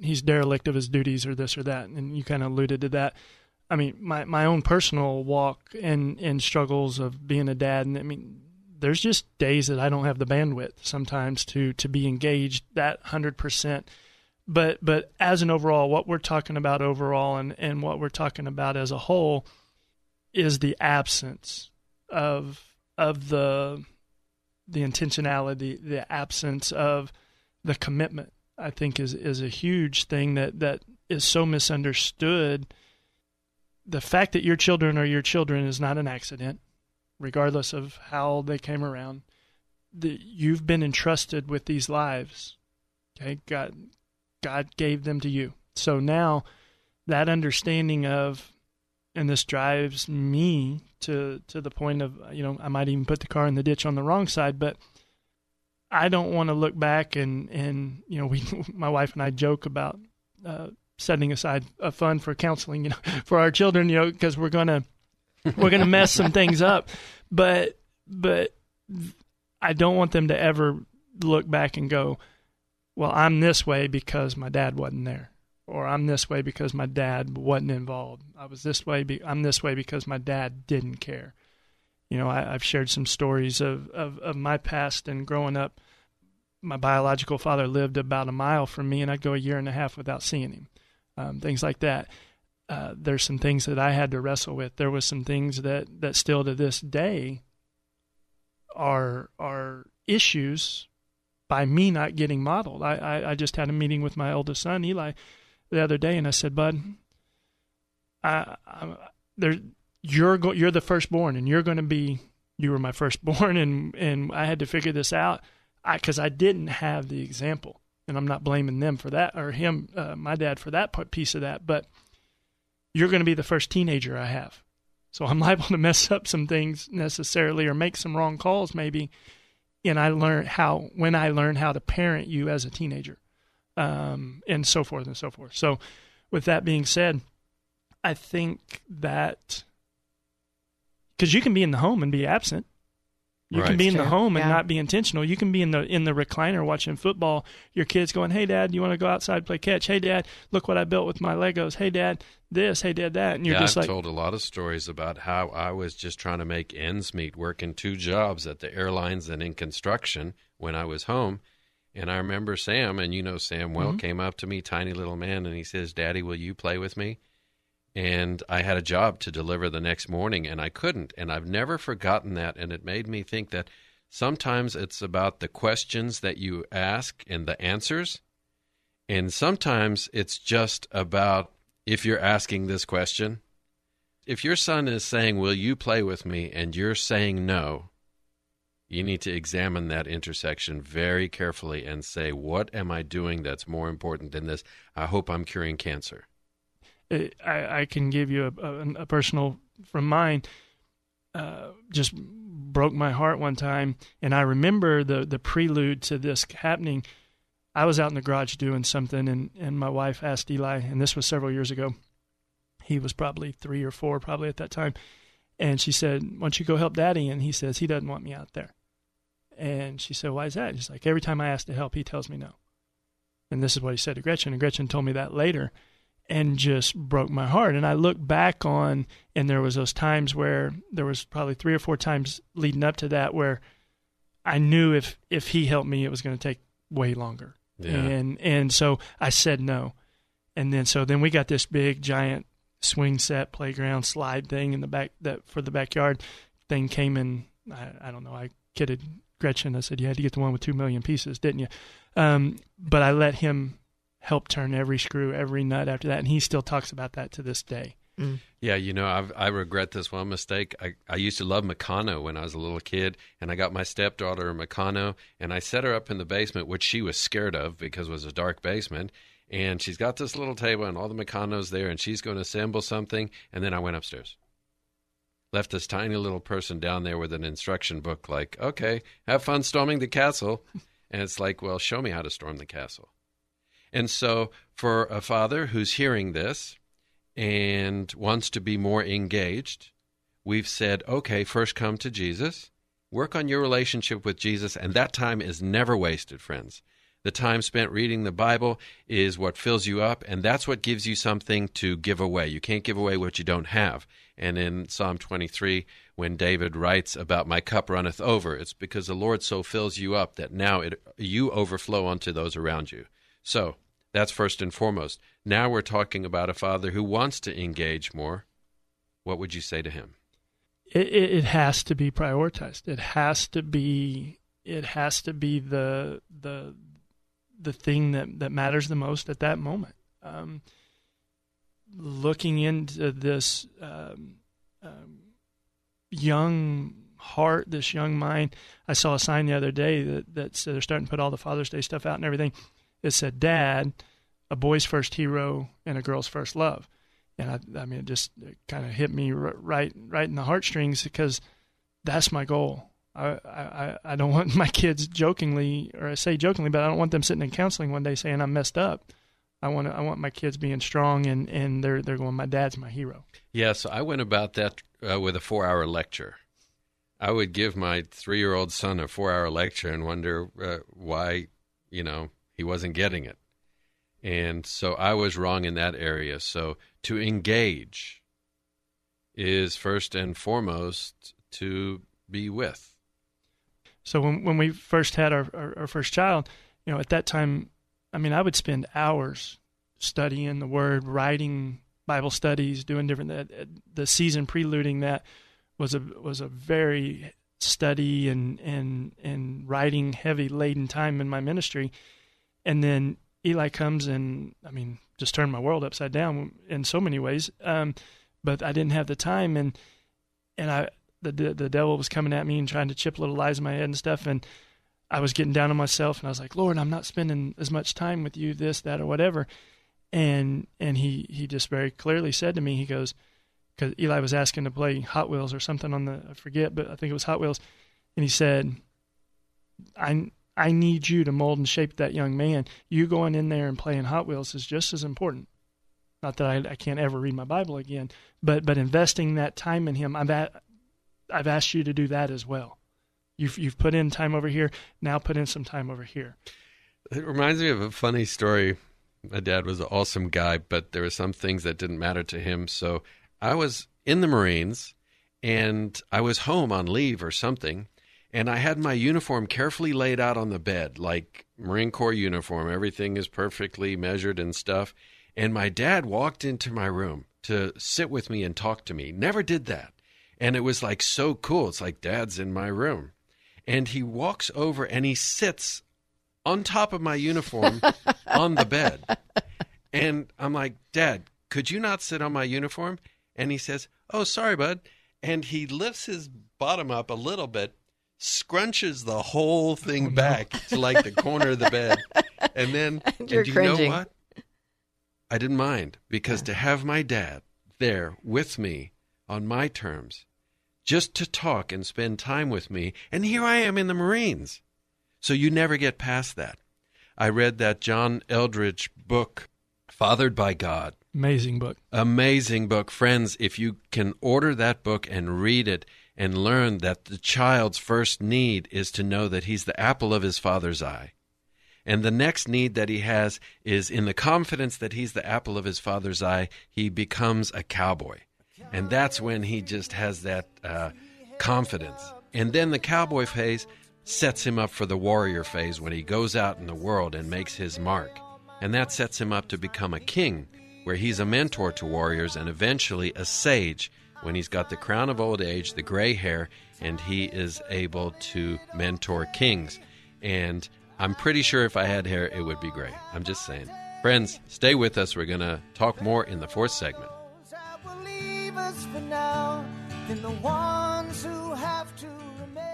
[SPEAKER 2] he's derelict of his duties or this or that. And you kind of alluded to that. I mean, my my own personal walk and and struggles of being a dad, and I mean, there's just days that I don't have the bandwidth sometimes to to be engaged that hundred percent. But but as an overall, what we're talking about overall, and and what we're talking about as a whole, is the absence of of the the intentionality, the absence of the commitment I think is is a huge thing that that is so misunderstood. The fact that your children are your children is not an accident, regardless of how they came around. The, you've been entrusted with these lives. Okay, God, God gave them to you. So now, that understanding of, and this drives me to to the point of you know I might even put the car in the ditch on the wrong side, but I don't want to look back and and you know we [LAUGHS] my wife and I joke about uh, setting aside a fund for counseling you know [LAUGHS] for our children you know because we're gonna we're gonna mess some things up. But but I don't want them to ever look back and go well I'm this way because my dad wasn't there or I'm this way because my dad wasn't involved. I was this way be- I'm this way because my dad didn't care you know, I, have shared some stories of, of, of my past and growing up. My biological father lived about a mile from me, and I'd go a year and a half without seeing him. Um, things like that. Uh, there's some things that I had to wrestle with. There was some things that, that still to this day are are issues by me not getting modeled. I, I, I just had a meeting with my oldest son Eli the other day, and I said, "Bud, I, I there you're go- you're the firstborn and you're going to be you were my firstborn and and I had to figure this out. Because I, I, didn't have the example and I'm not blaming them for that or him uh, my dad for that piece of that but you're going to be the first teenager I have. So I'm [LAUGHS] liable to mess up some things necessarily or make some wrong calls maybe. And I learned how when I learned how to parent you as a teenager um, and so forth and so forth. So with that being said I think that because you can be in the home and be absent. You
[SPEAKER 1] Right.
[SPEAKER 2] can be in the home and
[SPEAKER 3] Yeah.
[SPEAKER 2] not be intentional. You can be in the in the recliner watching football. Your kids going, "Hey, Dad, you want to go outside play catch? Hey, Dad, look what I built with my Legos. Hey, Dad, this. Hey, Dad, that." And you're
[SPEAKER 1] yeah,
[SPEAKER 2] just
[SPEAKER 1] I've
[SPEAKER 2] like,
[SPEAKER 1] told a lot of stories about how I was just trying to make ends meet, working two jobs at the airlines and in construction when I was home. And I remember Sam, and you know Sam well,
[SPEAKER 2] Mm-hmm.
[SPEAKER 1] came up to me, tiny little man, and he says, "Daddy, will you play with me?" And I had a job to deliver the next morning, and I couldn't. And I've never forgotten that. And it made me think that sometimes it's about the questions that you ask and the answers. And sometimes it's just about if you're asking this question, if your son is saying, Will you play with me? and you're saying no, you need to examine that intersection very carefully and say, What am I doing that's more important than this? I hope I'm curing cancer.
[SPEAKER 2] I, I can give you a, a, a personal from mine. Uh, just broke my heart one time, and I remember the the prelude to this happening. I was out in the garage doing something, and and my wife asked Eli, and this was several years ago. He was probably three or four, probably at that time, and she said, "Why don't you go help Daddy?" And he says he doesn't want me out there. And she said, "Why is that?" He's like, "Every time I ask to help, he tells me no." And this is what he said to Gretchen, and Gretchen told me that later and just broke my heart. And I look back on, and there was those times where there was probably three or four times leading up to that where I knew if if he helped me, it was going to take way longer.
[SPEAKER 1] Yeah.
[SPEAKER 2] And and so I said no. And then so then we got this big giant swing set playground slide thing in the back that for the backyard thing came in. I, I don't know. I kidded Gretchen. I said you had to get the one with two million pieces, didn't you? Um, but I let him help turn every screw, every nut after that, and he still talks about that to this day. Mm.
[SPEAKER 1] Yeah, you know, I've, I regret this one mistake. I, I used to love Meccano when I was a little kid, and I got my stepdaughter a Meccano, and I set her up in the basement, which she was scared of because it was a dark basement. And she's got this little table and all the Meccanos there, and she's going to assemble something. And then I went upstairs. Left this tiny little person down there with an instruction book, like, okay, have fun storming the castle. [LAUGHS] And it's like, well, show me how to storm the castle. And so, for a father who's hearing this, and wants to be more engaged, we've said, okay, first come to Jesus, work on your relationship with Jesus, and that time is never wasted, friends. The time spent reading the Bible is what fills you up, and that's what gives you something to give away. You can't give away what you don't have. And in Psalm 23, when David writes about my cup runneth over, it's because the Lord so fills you up that now it, you overflow onto those around you. So, that's first and foremost. Now we're talking about a father who wants to engage more. What would you say to him?
[SPEAKER 2] It, it, it has to be prioritized. It has to be. It has to be the the the thing that that matters the most at that moment. Um, looking into this um, um, young heart, this young mind. I saw a sign the other day that that said they're starting to put all the Father's Day stuff out and everything. It said, "Dad, a boy's first hero and a girl's first love." And I, I mean, it just kind of hit me r- right, right in the heartstrings because that's my goal. I, I, I don't want [LAUGHS] my kids jokingly, or I say jokingly, but I don't want them sitting in counseling one day saying I'm messed up. I want, I want my kids being strong and, and they're, they're going, my dad's my hero.
[SPEAKER 1] Yes, I went about that uh, with a four hour lecture. I would give my three year old son a four hour lecture and wonder uh, why, you know, he wasn't getting it. And so I was wrong in that area. So to engage is first and foremost to be with.
[SPEAKER 2] So when when we first had our, our, our first child, you know, at that time, I mean, I would spend hours studying the Word, writing Bible studies, doing different. The, uh, the season preluding that was a was a very study and and and writing heavy laden time in my ministry, and then Eli comes and I mean just turned my world upside down in so many ways. Um, but I didn't have the time and and I the the devil was coming at me and trying to chip little lies in my head and stuff and I was getting down on myself and I was like, Lord, I'm not spending as much time with you, this, that, or whatever. And and he he just very clearly said to me, he goes, because Eli was asking to play Hot Wheels or something on the I forget, but I think it was Hot Wheels, and he said, I I need you to mold and shape that young man. You going in there and playing Hot Wheels is just as important. Not that I, I can't ever read my Bible again, but but investing that time in him, I've I've asked you to do that as well. You've you've put in time over here. Now put in some time over here.
[SPEAKER 1] It reminds me of a funny story. My dad was an awesome guy, but there were some things that didn't matter to him. So I was in the Marines and I was home on leave or something, and I had my uniform carefully laid out on the bed, like Marine Corps uniform. Everything is perfectly measured and stuff. And my dad walked into my room to sit with me and talk to me. Never did that. And it was like so cool. It's like dad's in my room. And he walks over and he sits on top of my uniform [LAUGHS] on the bed. And I'm like, Dad, could you not sit on my uniform? And he says, Oh, sorry, bud. And he lifts his bottom up a little bit, scrunches the whole thing
[SPEAKER 3] Oh,
[SPEAKER 1] back to like the corner of the bed. [LAUGHS] And then, and
[SPEAKER 3] You're
[SPEAKER 1] you
[SPEAKER 3] cringing.
[SPEAKER 1] know what? I didn't mind because to have my dad there with me on my terms, just to talk and spend time with me, and here I am in the Marines. So you never get past that. I read that John Eldredge book, Fathered by God.
[SPEAKER 2] Amazing book.
[SPEAKER 1] Amazing book. Friends, if you can order that book and read it and learn that the child's first need is to know that he's the apple of his father's eye. And the next need that he has is in the confidence that he's the apple of his father's eye, he becomes a cowboy. And that's when he just has that uh, confidence. And then the cowboy phase sets him up for the warrior phase when he goes out in the world and makes his mark. And that sets him up to become a king, where he's a mentor to warriors and eventually a sage when he's got the crown of old age, the gray hair, and he is able to mentor kings. And I'm pretty sure if I had hair, it would be gray. I'm just saying. Friends, stay with us. We're going to talk more in the fourth segment.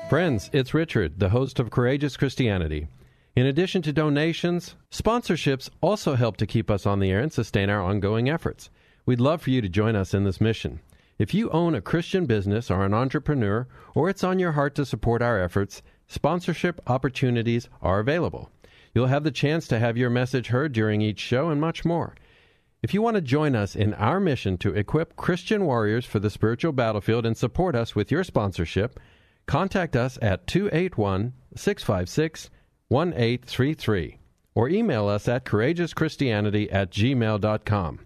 [SPEAKER 1] Friends, it's Richard, the host of Courageous Christianity. In addition to donations, sponsorships also help to keep us on the air and sustain our ongoing efforts. We'd love for you to join us in this mission. If you own a Christian business or an entrepreneur, or it's on your heart to support our efforts, sponsorship opportunities are available. You'll have the chance to have your message heard during each show and much more. If you want to join us in our mission to equip Christian warriors for the spiritual battlefield and support us with your sponsorship, contact us at 281 656 1833 or email us at courageouschristianity at gmail.com.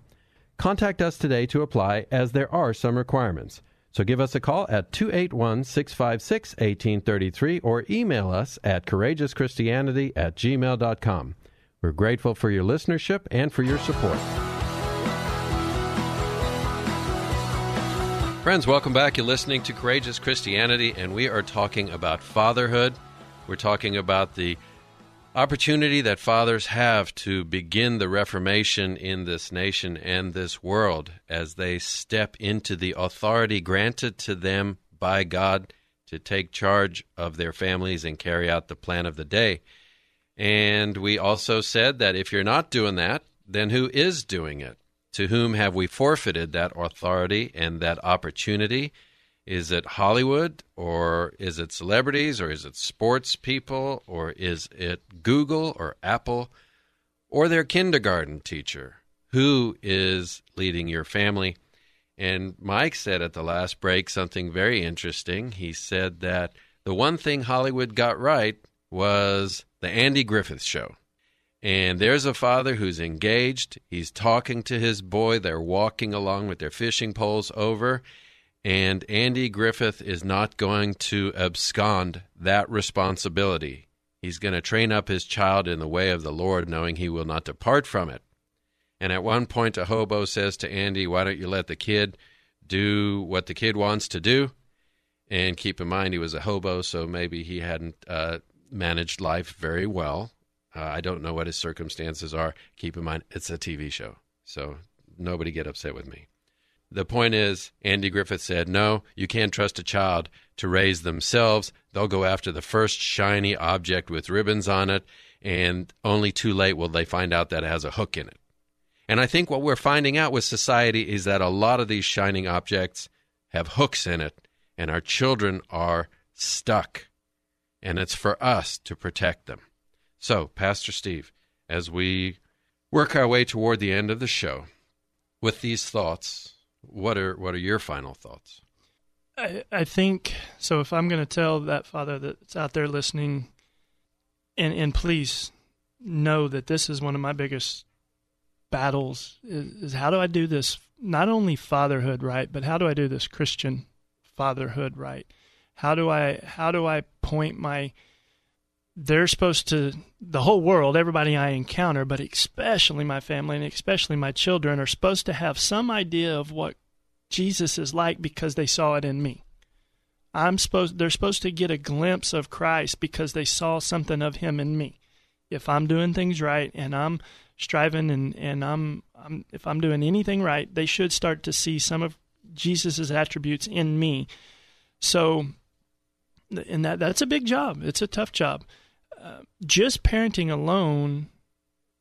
[SPEAKER 1] Contact us today to apply as there are some requirements. So give us a call at 281 656 1833 or email us at courageouschristianity at gmail.com. We're grateful for your listenership and for your support. Friends, welcome back. You're listening to Courageous Christianity, and we are talking about fatherhood. We're talking about the opportunity that fathers have to begin the Reformation in this nation and this world as they step into the authority granted to them by God to take charge of their families and carry out the plan of the day. And we also said that if you're not doing that, then who is doing it? To whom have we forfeited that authority and that opportunity? Is it Hollywood or is it celebrities or is it sports people or is it Google or Apple or their kindergarten teacher? Who is leading your family? And Mike said at the last break something very interesting. He said that the one thing Hollywood got right was the Andy Griffith show. And there's a father who's engaged. He's talking to his boy. They're walking along with their fishing poles over. And Andy Griffith is not going to abscond that responsibility. He's going to train up his child in the way of the Lord, knowing he will not depart from it. And at one point, a hobo says to Andy, Why don't you let the kid do what the kid wants to do? And keep in mind, he was a hobo, so maybe he hadn't uh, managed life very well. Uh, I don't know what his circumstances are. Keep in mind, it's a TV show, so nobody get upset with me. The point is, Andy Griffith said, no, you can't trust a child to raise themselves. They'll go after the first shiny object with ribbons on it, and only too late will they find out that it has a hook in it. And I think what we're finding out with society is that a lot of these shining objects have hooks in it, and our children are stuck. And it's for us to protect them. So, Pastor Steve, as we work our way toward the end of the show, with these thoughts, what are what are your final thoughts?
[SPEAKER 2] I, I think so. If I'm going to tell that father that's out there listening, and and please know that this is one of my biggest battles is, is how do I do this not only fatherhood right, but how do I do this Christian fatherhood right? How do I how do I point my they're supposed to the whole world everybody i encounter but especially my family and especially my children are supposed to have some idea of what jesus is like because they saw it in me. I'm supposed they're supposed to get a glimpse of christ because they saw something of him in me. If i'm doing things right and i'm striving and and i'm, I'm if i'm doing anything right they should start to see some of jesus's attributes in me. So and that that's a big job. It's a tough job just parenting alone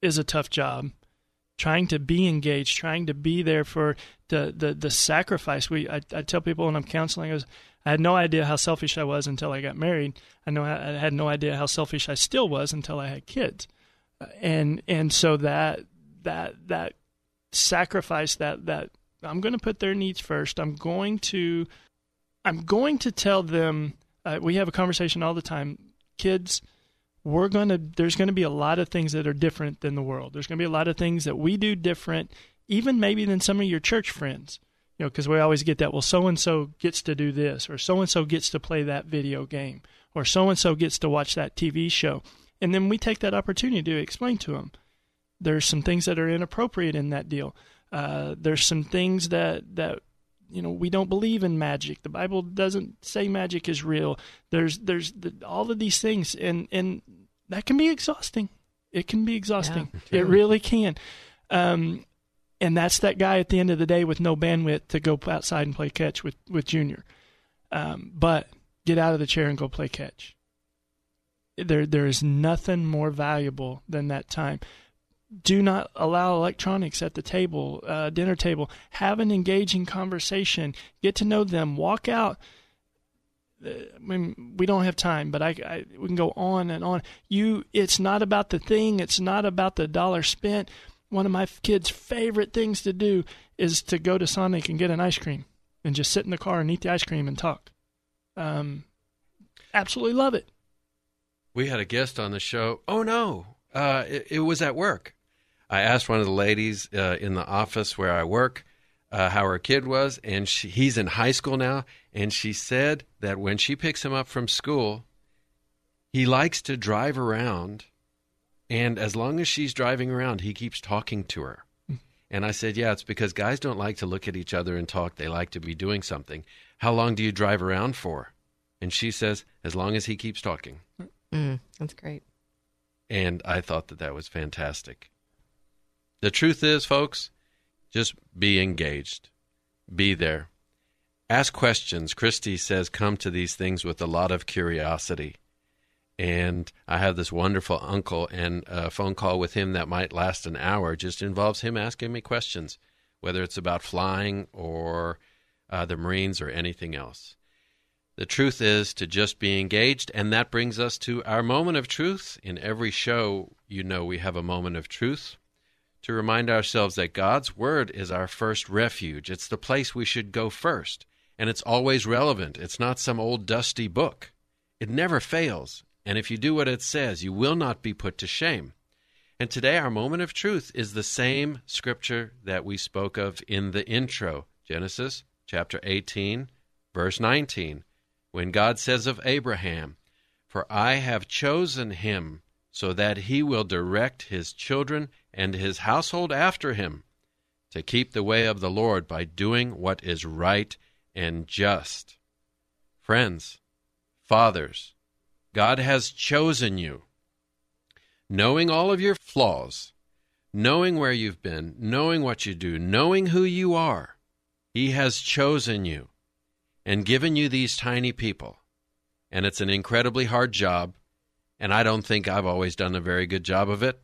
[SPEAKER 2] is a tough job. Trying to be engaged, trying to be there for the the, the sacrifice. We I, I tell people when I'm counseling, I, I had no idea how selfish I was until I got married. I know I had no idea how selfish I still was until I had kids, and and so that that that sacrifice that that I'm going to put their needs first. I'm going to I'm going to tell them. Uh, we have a conversation all the time. Kids, we're going to there's going to be a lot of things that are different than the world. There's going to be a lot of things that we do different even maybe than some of your church friends. You know, because we always get that well so and so gets to do this or so and so gets to play that video game or so and so gets to watch that TV show. And then we take that opportunity to explain to them there's some things that are inappropriate in that deal. Uh, there's some things that that you know we don't believe in magic. The bible doesn't say magic is real. There's there's the, all of these things and and that can be exhausting. It can be exhausting. Yeah, it really can. Um, and that's that guy at the end of the day with no bandwidth to go outside and play catch with with junior. Um, but get out of the chair and go play catch. There there is nothing more valuable than that time do not allow electronics at the table, uh, dinner table. Have an engaging conversation. Get to know them. Walk out. Uh, I mean, we don't have time, but I, I, we can go on and on. You, it's not about the thing. It's not about the dollar spent. One of my kids' favorite things to do is to go to Sonic and get an ice cream and just sit in the car and eat the ice cream and talk. Um, absolutely love it.
[SPEAKER 1] We had a guest on the show. Oh no, uh, it, it was at work I asked one of the ladies uh, in the office where I work uh, how her kid was, and she, he's in high school now, and she said that when she picks him up from school, he likes to drive around, and as long as she's driving around, he keeps talking to her. And I said, Yeah, it's because guys don't like to look at each other and talk. They like to be doing something. How long do you drive around for? And she says, As long as he keeps talking.
[SPEAKER 3] Mm, that's great.
[SPEAKER 1] And I thought that that was fantastic. The truth is, folks, just be engaged, be there. Ask questions. Christy says, come to these things with a lot of curiosity. And I have this wonderful uncle, and a phone call with him that might last an hour just involves him asking me questions, whether it's about flying or uh, the Marines or anything else. The truth is to just be engaged, and that brings us to our moment of truth. In every show, you know, we have a moment of truth to remind ourselves that God's Word is our first refuge. It's the place we should go first, and it's always relevant. It's not some old dusty book. It never fails, and if you do what it says, you will not be put to shame. And today, our moment of truth is the same scripture that we spoke of in the intro Genesis chapter 18, verse 19, when God says of Abraham, For I have chosen him so that he will direct his children and his household after him to keep the way of the Lord by doing what is right and just. Friends, fathers, God has chosen you. Knowing all of your flaws, knowing where you've been, knowing what you do, knowing who you are, He has chosen you and given you these tiny people. And it's an incredibly hard job, and I don't think I've always done a very good job of it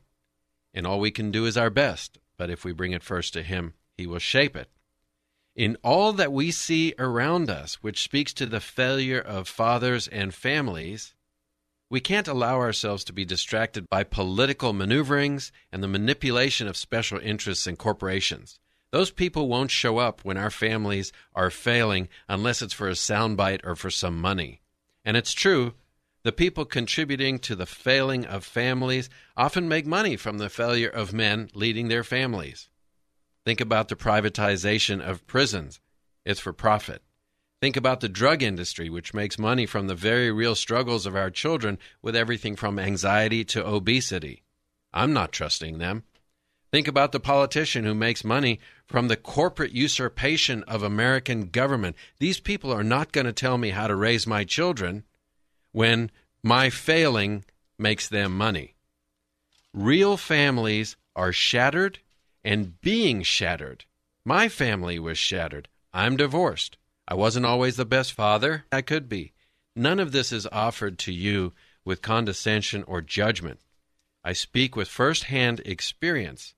[SPEAKER 1] and all we can do is our best. But if we bring it first to Him, He will shape it. In all that we see around us, which speaks to the failure of fathers and families, we can't allow ourselves to be distracted by political maneuverings and the manipulation of special interests and corporations. Those people won't show up when our families are failing unless it's for a soundbite or for some money. And it's true, the people contributing to the failing of families often make money from the failure of men leading their families. Think about the privatization of prisons. It's for profit. Think about the drug industry, which makes money from the very real struggles of our children with everything from anxiety to obesity. I'm not trusting them. Think about the politician who makes money from the corporate usurpation of American government. These people are not going to tell me how to raise my children when my failing makes them money. Real families are shattered and being shattered. My family was shattered. I'm divorced. I wasn't always the best father I could be. None of this is offered to you with condescension or judgment. I speak with first hand experience.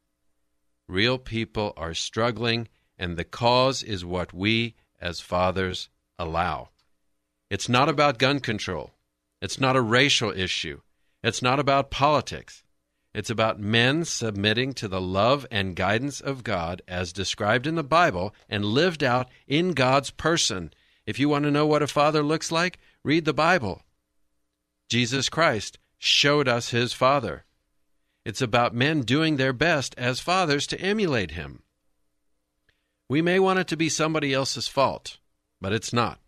[SPEAKER 1] Real people are struggling, and the cause is what we as fathers allow. It's not about gun control. It's not a racial issue. It's not about politics. It's about men submitting to the love and guidance of God as described in the Bible and lived out in God's person. If you want to know what a father looks like, read the Bible. Jesus Christ showed us his father. It's about men doing their best as fathers to emulate him. We may want it to be somebody else's fault, but it's not.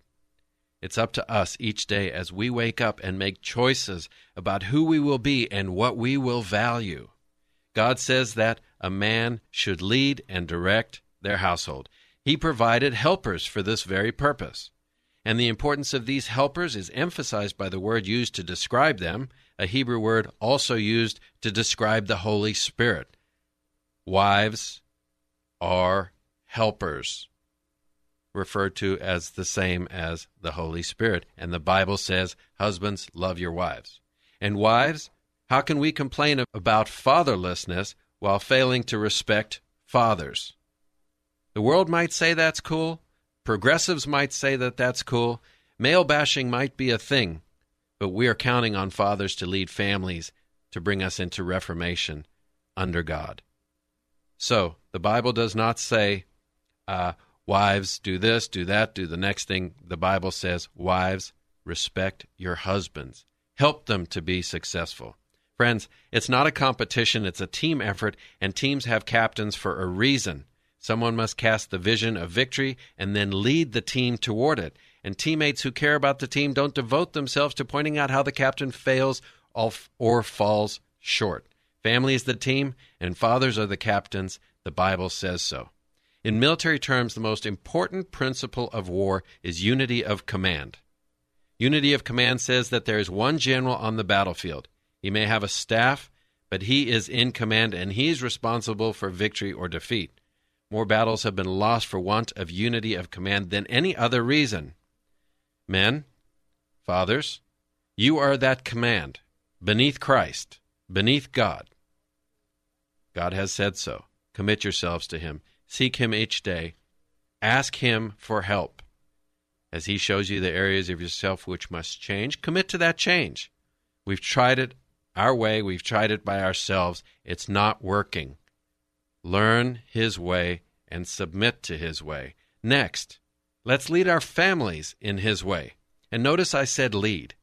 [SPEAKER 1] It's up to us each day as we wake up and make choices about who we will be and what we will value. God says that a man should lead and direct their household. He provided helpers for this very purpose. And the importance of these helpers is emphasized by the word used to describe them, a Hebrew word also used to describe the Holy Spirit. Wives are helpers referred to as the same as the Holy Spirit. And the Bible says, Husbands, love your wives. And wives, how can we complain about fatherlessness while failing to respect fathers? The world might say that's cool. Progressives might say that that's cool. Male bashing might be a thing. But we are counting on fathers to lead families to bring us into reformation under God. So, the Bible does not say, uh, Wives, do this, do that, do the next thing. The Bible says, Wives, respect your husbands. Help them to be successful. Friends, it's not a competition, it's a team effort, and teams have captains for a reason. Someone must cast the vision of victory and then lead the team toward it. And teammates who care about the team don't devote themselves to pointing out how the captain fails or falls short. Family is the team, and fathers are the captains. The Bible says so. In military terms, the most important principle of war is unity of command. Unity of command says that there is one general on the battlefield. He may have a staff, but he is in command and he is responsible for victory or defeat. More battles have been lost for want of unity of command than any other reason. Men, fathers, you are that command, beneath Christ, beneath God. God has said so. Commit yourselves to Him. Seek Him each day. Ask Him for help. As He shows you the areas of yourself which must change, commit to that change. We've tried it our way, we've tried it by ourselves. It's not working. Learn His way and submit to His way. Next, let's lead our families in His way. And notice I said lead.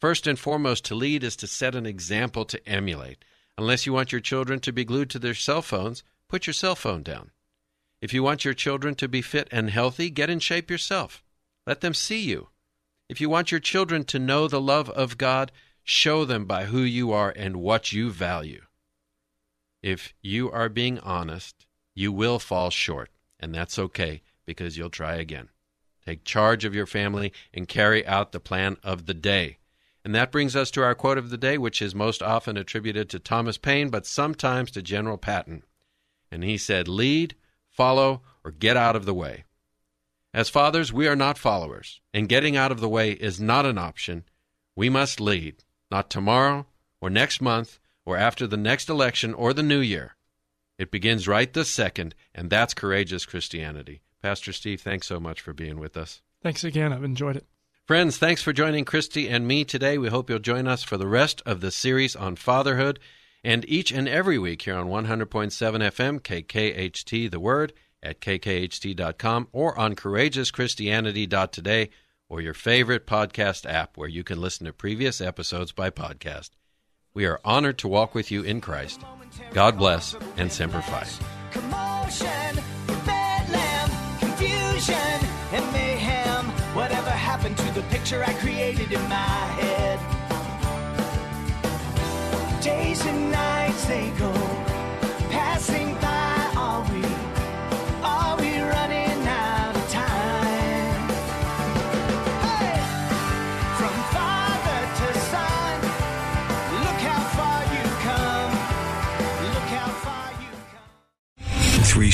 [SPEAKER 1] First and foremost, to lead is to set an example to emulate. Unless you want your children to be glued to their cell phones, put your cell phone down. If you want your children to be fit and healthy, get in shape yourself. Let them see you. If you want your children to know the love of God, show them by who you are and what you value. If you are being honest, you will fall short, and that's okay because you'll try again. Take charge of your family and carry out the plan of the day. And that brings us to our quote of the day, which is most often attributed to Thomas Paine, but sometimes to General Patton. And he said, Lead follow, or get out of the way. As fathers, we are not followers, and getting out of the way is not an option. We must lead, not tomorrow, or next month, or after the next election or the new year. It begins right this second, and that's courageous Christianity. Pastor Steve, thanks so much for being with us.
[SPEAKER 2] Thanks again. I've enjoyed it.
[SPEAKER 1] Friends, thanks for joining Christy and me today. We hope you'll join us for the rest of the series on fatherhood and each and every week here on 100.7 FM, KKHT, The Word, at kkht.com or on courageouschristianity.today or your favorite podcast app where you can listen to previous episodes by podcast. We are honored to walk with you in Christ. God bless and Semper Fi.
[SPEAKER 4] Commotion, bedlam, confusion, and mayhem. Whatever happened to the picture I created in my head? Days and nights they go, passing by.